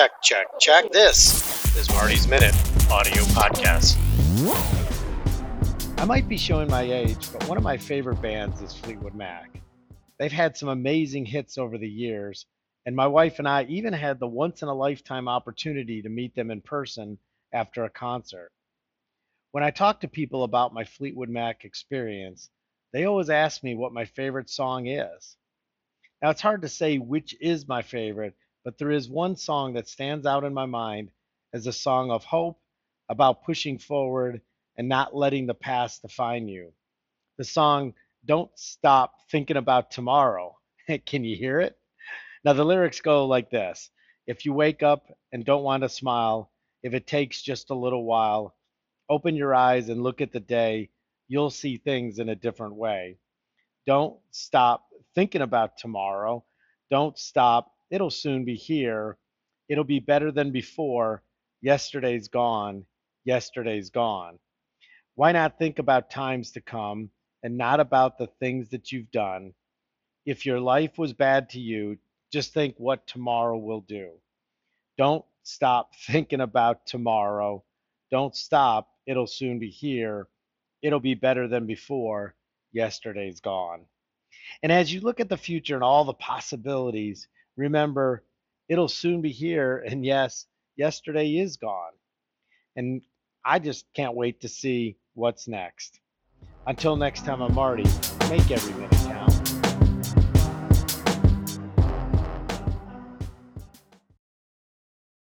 check, check, check. This is Marty's Minute audio podcast. I might be showing my age, but one of my favorite bands is Fleetwood Mac. They've had some amazing hits over the years, and my wife and I even had the once in a lifetime opportunity to meet them in person after a concert. When I talk to people about my Fleetwood Mac experience, they always ask me what my favorite song is. Now, it's hard to say which is my favorite, but there is one song that stands out in my mind as a song of hope, about pushing forward, and not letting the past define you. The song Don't Stop Thinking About Tomorrow. Can you hear it? Now, the lyrics go like this If you wake up and don't want to smile, if it takes just a little while, open your eyes and look at the day, you'll see things in a different way. Don't stop thinking about tomorrow. Don't stop. It'll soon be here. It'll be better than before. Yesterday's gone. Yesterday's gone. Why not think about times to come and not about the things that you've done? If your life was bad to you, just think what tomorrow will do. Don't stop thinking about tomorrow. Don't stop. It'll soon be here. It'll be better than before. Yesterday's gone. And as you look at the future and all the possibilities, remember it'll soon be here. And yes, yesterday is gone. And I just can't wait to see what's next. Until next time, I'm Marty. Make every minute count.